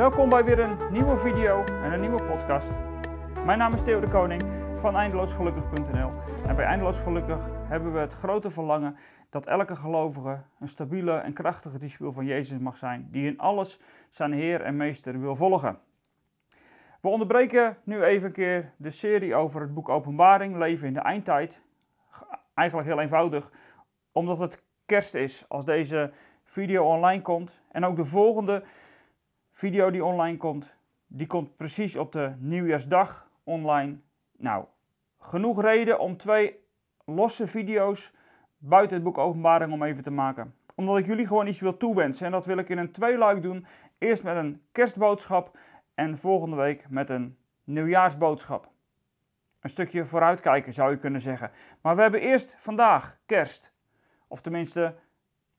Welkom bij weer een nieuwe video en een nieuwe podcast. Mijn naam is Theo de Koning van eindeloosgelukkig.nl en bij Eindeloos Gelukkig hebben we het grote verlangen dat elke gelovige een stabiele en krachtige discipel van Jezus mag zijn, die in alles zijn Heer en Meester wil volgen. We onderbreken nu even een keer de serie over het boek Openbaring, Leven in de Eindtijd. Eigenlijk heel eenvoudig, omdat het kerst is als deze video online komt. En ook de volgende video die online komt, die komt precies op de nieuwjaarsdag online. Nou, genoeg reden om twee losse video's buiten het boek Openbaring om even te maken. Omdat ik jullie gewoon iets wil toewensen. En dat wil ik in een tweeluik doen. Eerst met een kerstboodschap en volgende week met een nieuwjaarsboodschap. Een stukje vooruitkijken zou je kunnen zeggen. Maar we hebben eerst vandaag kerst. Of tenminste,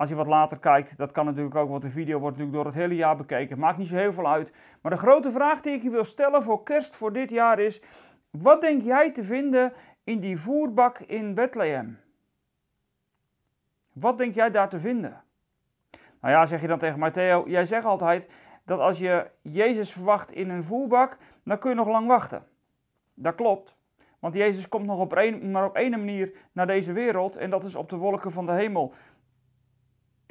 als je wat later kijkt, dat kan natuurlijk ook, want de video wordt natuurlijk door het hele jaar bekeken. Maakt niet zo heel veel uit. Maar de grote vraag die ik je wil stellen voor kerst voor dit jaar is: wat denk jij te vinden in die voerbak in Bethlehem? Wat denk jij daar te vinden? Nou ja, zeg je dan tegen mij, Theo, jij zegt altijd dat als je Jezus verwacht in een voerbak, dan kun je nog lang wachten. Dat klopt. Want Jezus komt nog op een, maar op één manier naar deze wereld en dat is op de wolken van de hemel.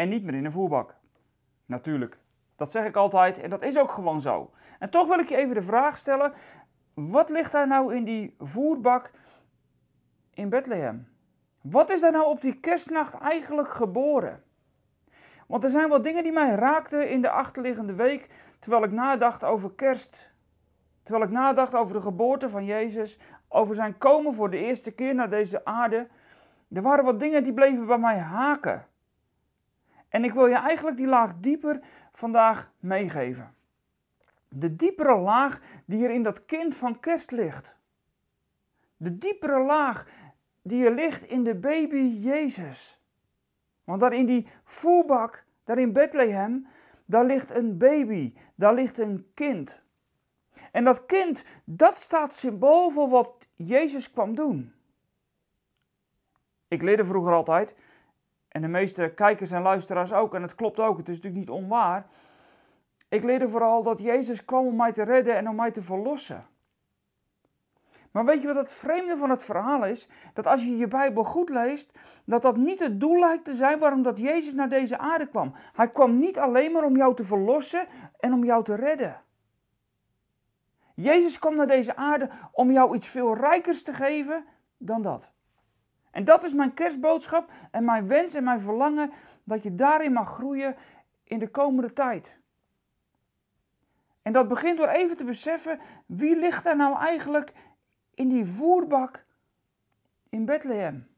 En niet meer in een voerbak. Natuurlijk. Dat zeg ik altijd en dat is ook gewoon zo. En toch wil ik je even de vraag stellen: wat ligt daar nou in die voerbak in Bethlehem? Wat is daar nou op die kerstnacht eigenlijk geboren? Want er zijn wat dingen die mij raakten in de achterliggende week terwijl ik nadacht over kerst. Terwijl ik nadacht over de geboorte van Jezus, over zijn komen voor de eerste keer naar deze aarde. Er waren wat dingen die bleven bij mij haken. En ik wil je eigenlijk die laag dieper vandaag meegeven. De diepere laag die er in dat kind van kerst ligt. De diepere laag die er ligt in de baby Jezus. Want daar in die voerbak, daar in Bethlehem, daar ligt een baby, daar ligt een kind. En dat kind, dat staat symbool voor wat Jezus kwam doen. Ik leerde vroeger altijd, en de meeste kijkers en luisteraars ook, en het klopt ook, het is natuurlijk niet onwaar. Ik leerde vooral dat Jezus kwam om mij te redden en om mij te verlossen. Maar weet je wat het vreemde van het verhaal is? Dat als je je Bijbel goed leest, dat dat niet het doel lijkt te zijn waarom dat Jezus naar deze aarde kwam. Hij kwam niet alleen maar om jou te verlossen en om jou te redden. Jezus kwam naar deze aarde om jou iets veel rijkers te geven dan dat. En dat is mijn kerstboodschap en mijn wens en mijn verlangen dat je daarin mag groeien in de komende tijd. En dat begint door even te beseffen wie ligt daar nou eigenlijk in die voerbak in Bethlehem.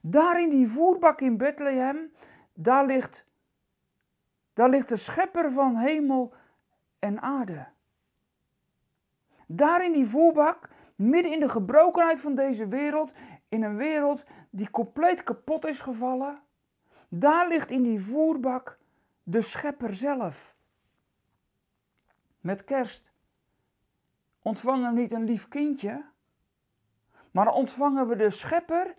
Daar in die voerbak in Bethlehem, daar ligt, daar ligt de schepper van hemel en aarde. Daar in die voerbak, midden in de gebrokenheid van deze wereld, in een wereld die compleet kapot is gevallen, daar ligt in die voerbak de schepper zelf. Met kerst ontvangen we niet een lief kindje, maar ontvangen we de schepper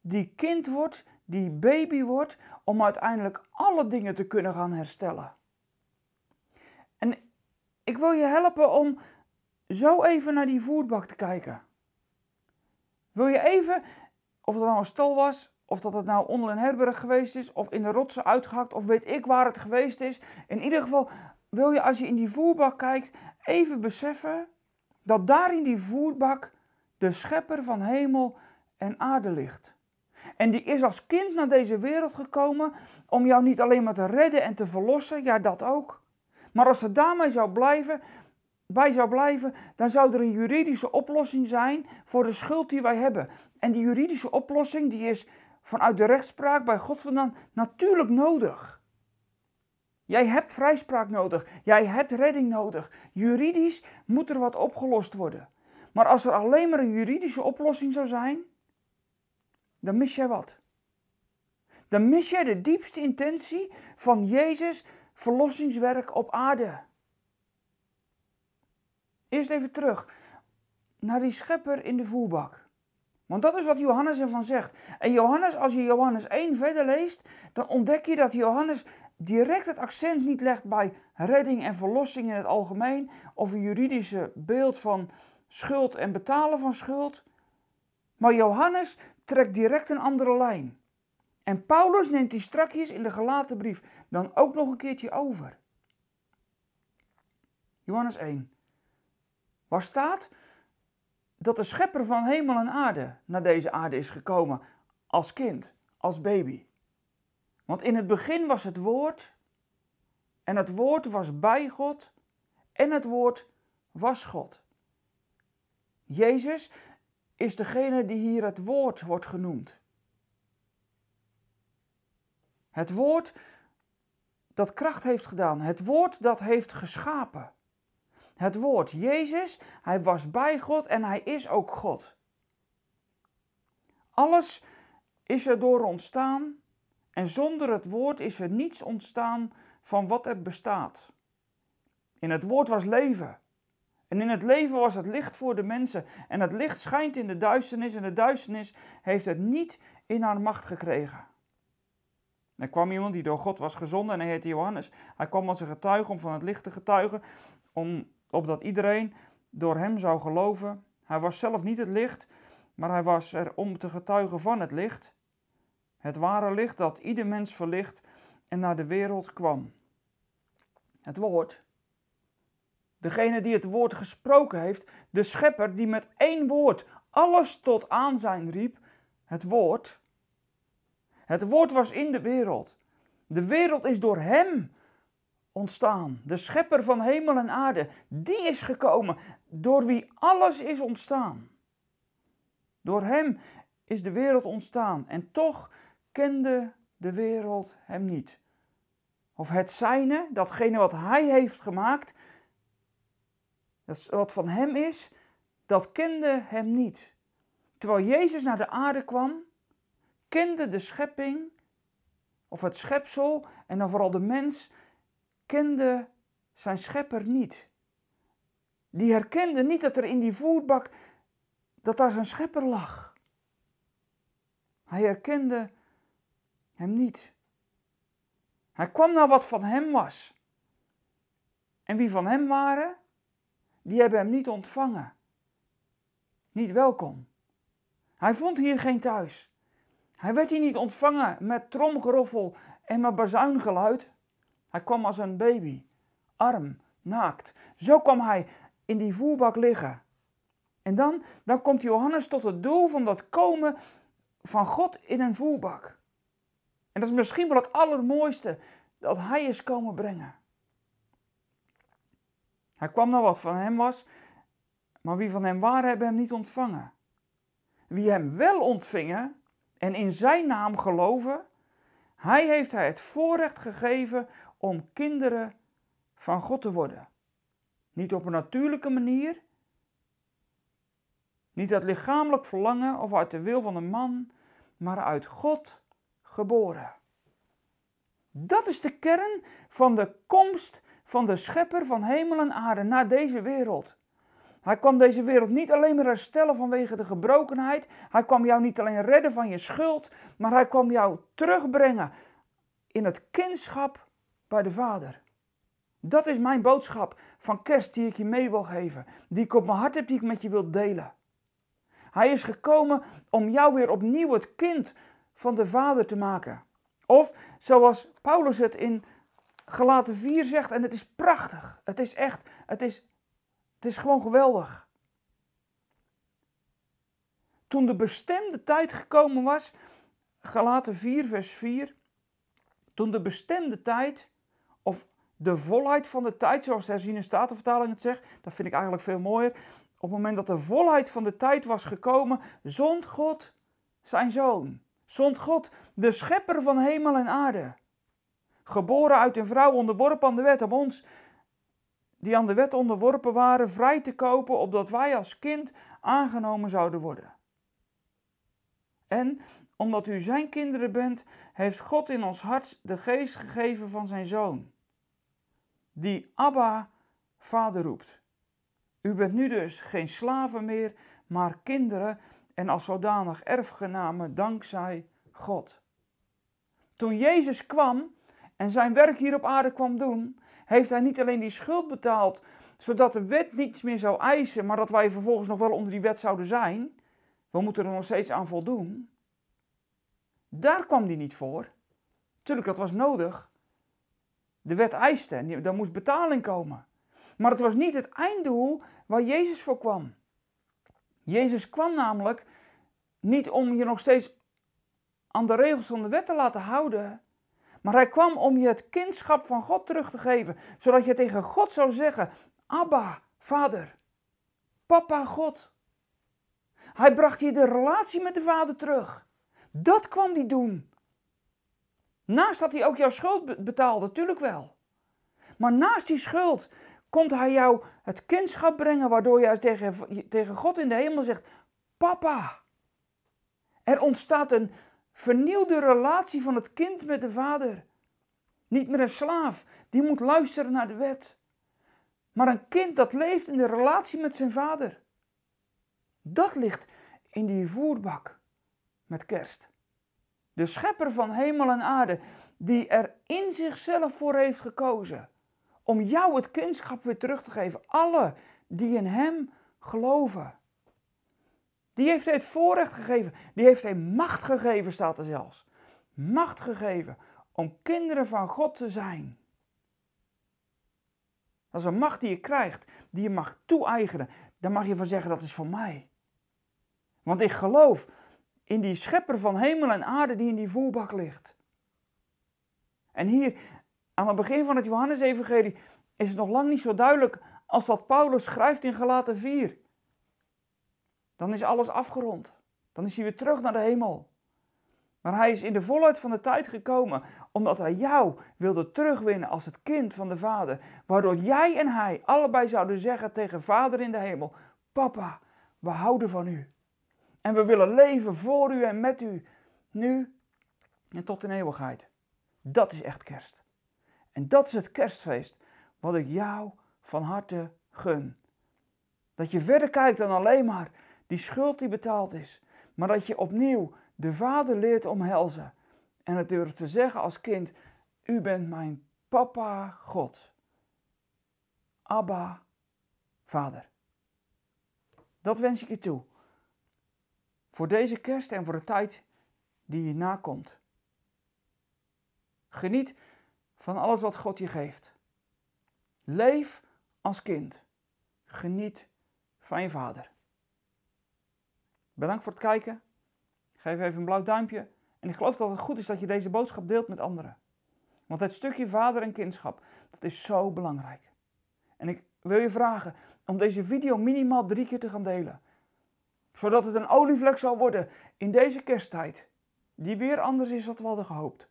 die kind wordt, die baby wordt, om uiteindelijk alle dingen te kunnen gaan herstellen. En ik wil je helpen om zo even naar die voerbak te kijken. Wil je even, of het nou een stal was, of dat het nou onder een herberg geweest is, of in de rotsen uitgehakt, of weet ik waar het geweest is. In ieder geval wil je als je in die voerbak kijkt, even beseffen dat daar in die voerbak de schepper van hemel en aarde ligt. En die is als kind naar deze wereld gekomen om jou niet alleen maar te redden en te verlossen, ja dat ook. Maar als ze daarmee zou blijven, bij zou blijven, dan zou er een juridische oplossing zijn voor de schuld die wij hebben. En die juridische oplossing die is vanuit de rechtspraak bij God vandaan natuurlijk nodig. Jij hebt vrijspraak nodig. Jij hebt redding nodig. Juridisch moet er wat opgelost worden. Maar als er alleen maar een juridische oplossing zou zijn, dan mis jij wat. Dan mis jij de diepste intentie van Jezus' verlossingswerk op aarde. Eerst even terug naar die schepper in de voerbak. Want dat is wat Johannes ervan zegt. En Johannes, als je Johannes 1 verder leest, dan ontdek je dat Johannes direct het accent niet legt bij redding en verlossing in het algemeen of een juridische beeld van schuld en betalen van schuld. Maar Johannes trekt direct een andere lijn. En Paulus neemt die strakjes in de gelaten brief dan ook nog een keertje over. Johannes 1. Waar staat dat de schepper van hemel en aarde naar deze aarde is gekomen als kind, als baby. Want in het begin was het woord en het woord was bij God en het woord was God. Jezus is degene die hier het woord wordt genoemd. Het woord dat kracht heeft gedaan, het woord dat heeft geschapen. Het woord Jezus, hij was bij God en hij is ook God. Alles is er door ontstaan en zonder het woord is er niets ontstaan van wat er bestaat. In het woord was leven. En in het leven was het licht voor de mensen. En het licht schijnt in de duisternis en de duisternis heeft het niet in haar macht gekregen. Er kwam iemand die door God was gezonden en hij heette Johannes. Hij kwam als een getuige om van het licht te getuigen, om, opdat iedereen door hem zou geloven. Hij was zelf niet het licht, maar hij was er om te getuigen van het licht. Het ware licht dat ieder mens verlicht en naar de wereld kwam. Het woord. Degene die het woord gesproken heeft, de schepper die met één woord alles tot aanzijn riep, het woord. Het woord was in de wereld. De wereld is door hem ontstaan. De schepper van hemel en aarde, die is gekomen, door wie alles is ontstaan. Door hem is de wereld ontstaan en toch kende de wereld hem niet. Of het zijne, datgene wat hij heeft gemaakt, dat wat van hem is, dat kende hem niet. Terwijl Jezus naar de aarde kwam, kende de schepping, of het schepsel, en dan vooral de mens, kende zijn schepper niet. Die herkende niet dat er in die voerbak, dat daar zijn schepper lag. Hij herkende hem niet. Hij kwam naar wat van hem was. En wie van hem waren, die hebben hem niet ontvangen. Niet welkom. Hij vond hier geen thuis. Hij werd hier niet ontvangen met tromgeroffel en met bazuingeluid. Hij kwam als een baby, arm, naakt. Zo kwam hij in die voerbak liggen. En dan, dan komt Johannes tot het doel van dat komen van God in een voerbak. En dat is misschien wel het allermooiste dat hij is komen brengen. Hij kwam naar wat van hem was, maar wie van hem waren, hebben hem niet ontvangen. Wie hem wel ontvingen en in zijn naam geloven, hij heeft hij het voorrecht gegeven om kinderen van God te worden. Niet op een natuurlijke manier, niet uit lichamelijk verlangen of uit de wil van een man, maar uit God geboren. Dat is de kern van de komst van de schepper van hemel en aarde naar deze wereld. Hij kwam deze wereld niet alleen maar herstellen vanwege de gebrokenheid. Hij kwam jou niet alleen redden van je schuld, maar hij kwam jou terugbrengen in het kindschap bij de Vader. Dat is mijn boodschap van kerst die ik je mee wil geven, die ik op mijn hart heb, die ik met je wil delen. Hij is gekomen om jou weer opnieuw het kind van de Vader te maken. Of zoals Paulus het in Galaten 4 zegt, en het is prachtig. Het is echt, het is, het is gewoon geweldig. Toen de bestemde tijd gekomen was, Galaten 4, vers 4, toen de bestemde tijd, of de volheid van de tijd, zoals de herziene statenvertaling het zegt, dat vind ik eigenlijk veel mooier. Op het moment dat de volheid van de tijd was gekomen, zond God zijn zoon. Zond God de schepper van hemel en aarde. Geboren uit een vrouw onderworpen aan de wet om ons, die aan de wet onderworpen waren, vrij te kopen, opdat wij als kind aangenomen zouden worden. En omdat u zijn kinderen bent, heeft God in ons hart de geest gegeven van zijn zoon, die Abba, vader roept. U bent nu dus geen slaven meer, maar kinderen en als zodanig erfgenamen dankzij God. Toen Jezus kwam en zijn werk hier op aarde kwam doen, heeft hij niet alleen die schuld betaald, zodat de wet niets meer zou eisen, maar dat wij vervolgens nog wel onder die wet zouden zijn. We moeten er nog steeds aan voldoen. Daar kwam hij niet voor. Tuurlijk, dat was nodig. De wet eiste en daar moest betaling komen. Maar het was niet het einddoel waar Jezus voor kwam. Jezus kwam namelijk niet om je nog steeds aan de regels van de wet te laten houden. Maar hij kwam om je het kindschap van God terug te geven. Zodat je tegen God zou zeggen: Abba, vader. Papa, God. Hij bracht je de relatie met de vader terug. Dat kwam hij doen. Naast dat hij ook jouw schuld betaalde, natuurlijk wel. Maar naast die schuld komt hij jou het kindschap brengen, waardoor je tegen, tegen God in de hemel zegt: Papa. Er ontstaat een vernieuwde relatie van het kind met de vader. Niet meer een slaaf die moet luisteren naar de wet, maar een kind dat leeft in de relatie met zijn vader. Dat ligt in die voerbak met kerst. De schepper van hemel en aarde, die er in zichzelf voor heeft gekozen om jou het kindschap weer terug te geven. Alle die in hem geloven. Die heeft hij het voorrecht gegeven. Die heeft hij macht gegeven, staat er zelfs. Macht gegeven om kinderen van God te zijn. Dat is een macht die je krijgt, die je mag toe-eigenen. Daar mag je van zeggen, dat is van mij. Want ik geloof in die schepper van hemel en aarde die in die voerbak ligt. En hier, aan het begin van het Johannesevangelie, is het nog lang niet zo duidelijk als dat Paulus schrijft in Galaten 4. Dan is alles afgerond. Dan is hij weer terug naar de hemel. Maar hij is in de volheid van de tijd gekomen omdat hij jou wilde terugwinnen als het kind van de Vader. Waardoor jij en hij allebei zouden zeggen tegen Vader in de hemel: Papa, we houden van u. En we willen leven voor u en met u, nu en tot in eeuwigheid. Dat is echt kerst. En dat is het kerstfeest wat ik jou van harte gun. Dat je verder kijkt dan alleen maar die schuld die betaald is, maar dat je opnieuw de Vader leert omhelzen en het durft te zeggen als kind: U bent mijn papa God. Abba, Vader. Dat wens ik je toe. Voor deze kerst en voor de tijd die je nakomt. Geniet van alles wat God je geeft. Leef als kind. Geniet van je vader. Bedankt voor het kijken. Geef even een blauw duimpje. En ik geloof dat het goed is dat je deze boodschap deelt met anderen. Want het stukje vader en kindschap, dat is zo belangrijk. En ik wil je vragen om deze video minimaal drie keer te gaan delen. Zodat het een olievlek zal worden in deze kersttijd. Die weer anders is dan we hadden gehoopt.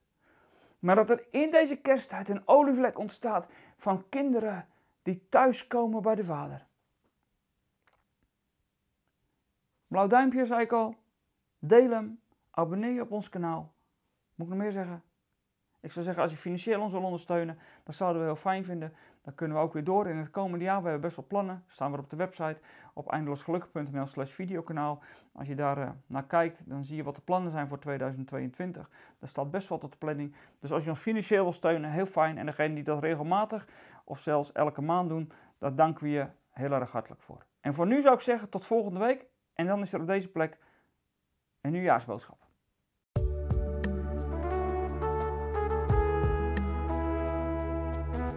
Maar dat er in deze kersttijd een olievlek ontstaat van kinderen die thuiskomen bij de Vader. Blauw duimpje, zei ik al. Deel hem. Abonneer je op ons kanaal. Moet ik nog meer zeggen? Ik zou zeggen, als je financieel ons wil ondersteunen, dan zouden we heel fijn vinden. Dan kunnen we ook weer door in het komende jaar. We hebben best wel plannen. Staan we op de website op eindeloosgelukkig.nl slash videokanaal. Als je daar uh, naar kijkt, dan zie je wat de plannen zijn voor 2022. Daar staat best wel tot de planning. Dus als je ons financieel wil steunen, heel fijn. En degene die dat regelmatig of zelfs elke maand doen, daar danken we je heel erg hartelijk voor. En voor nu zou ik zeggen, tot volgende week. En dan is er op deze plek een nieuwjaarsboodschap.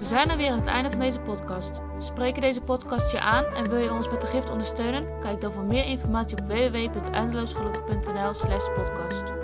We zijn er weer aan het einde van deze podcast. Spreken deze podcast je aan en wil je ons met de gift ondersteunen? Kijk dan voor meer informatie op www.eindeloosgelukkig.nl slash podcast.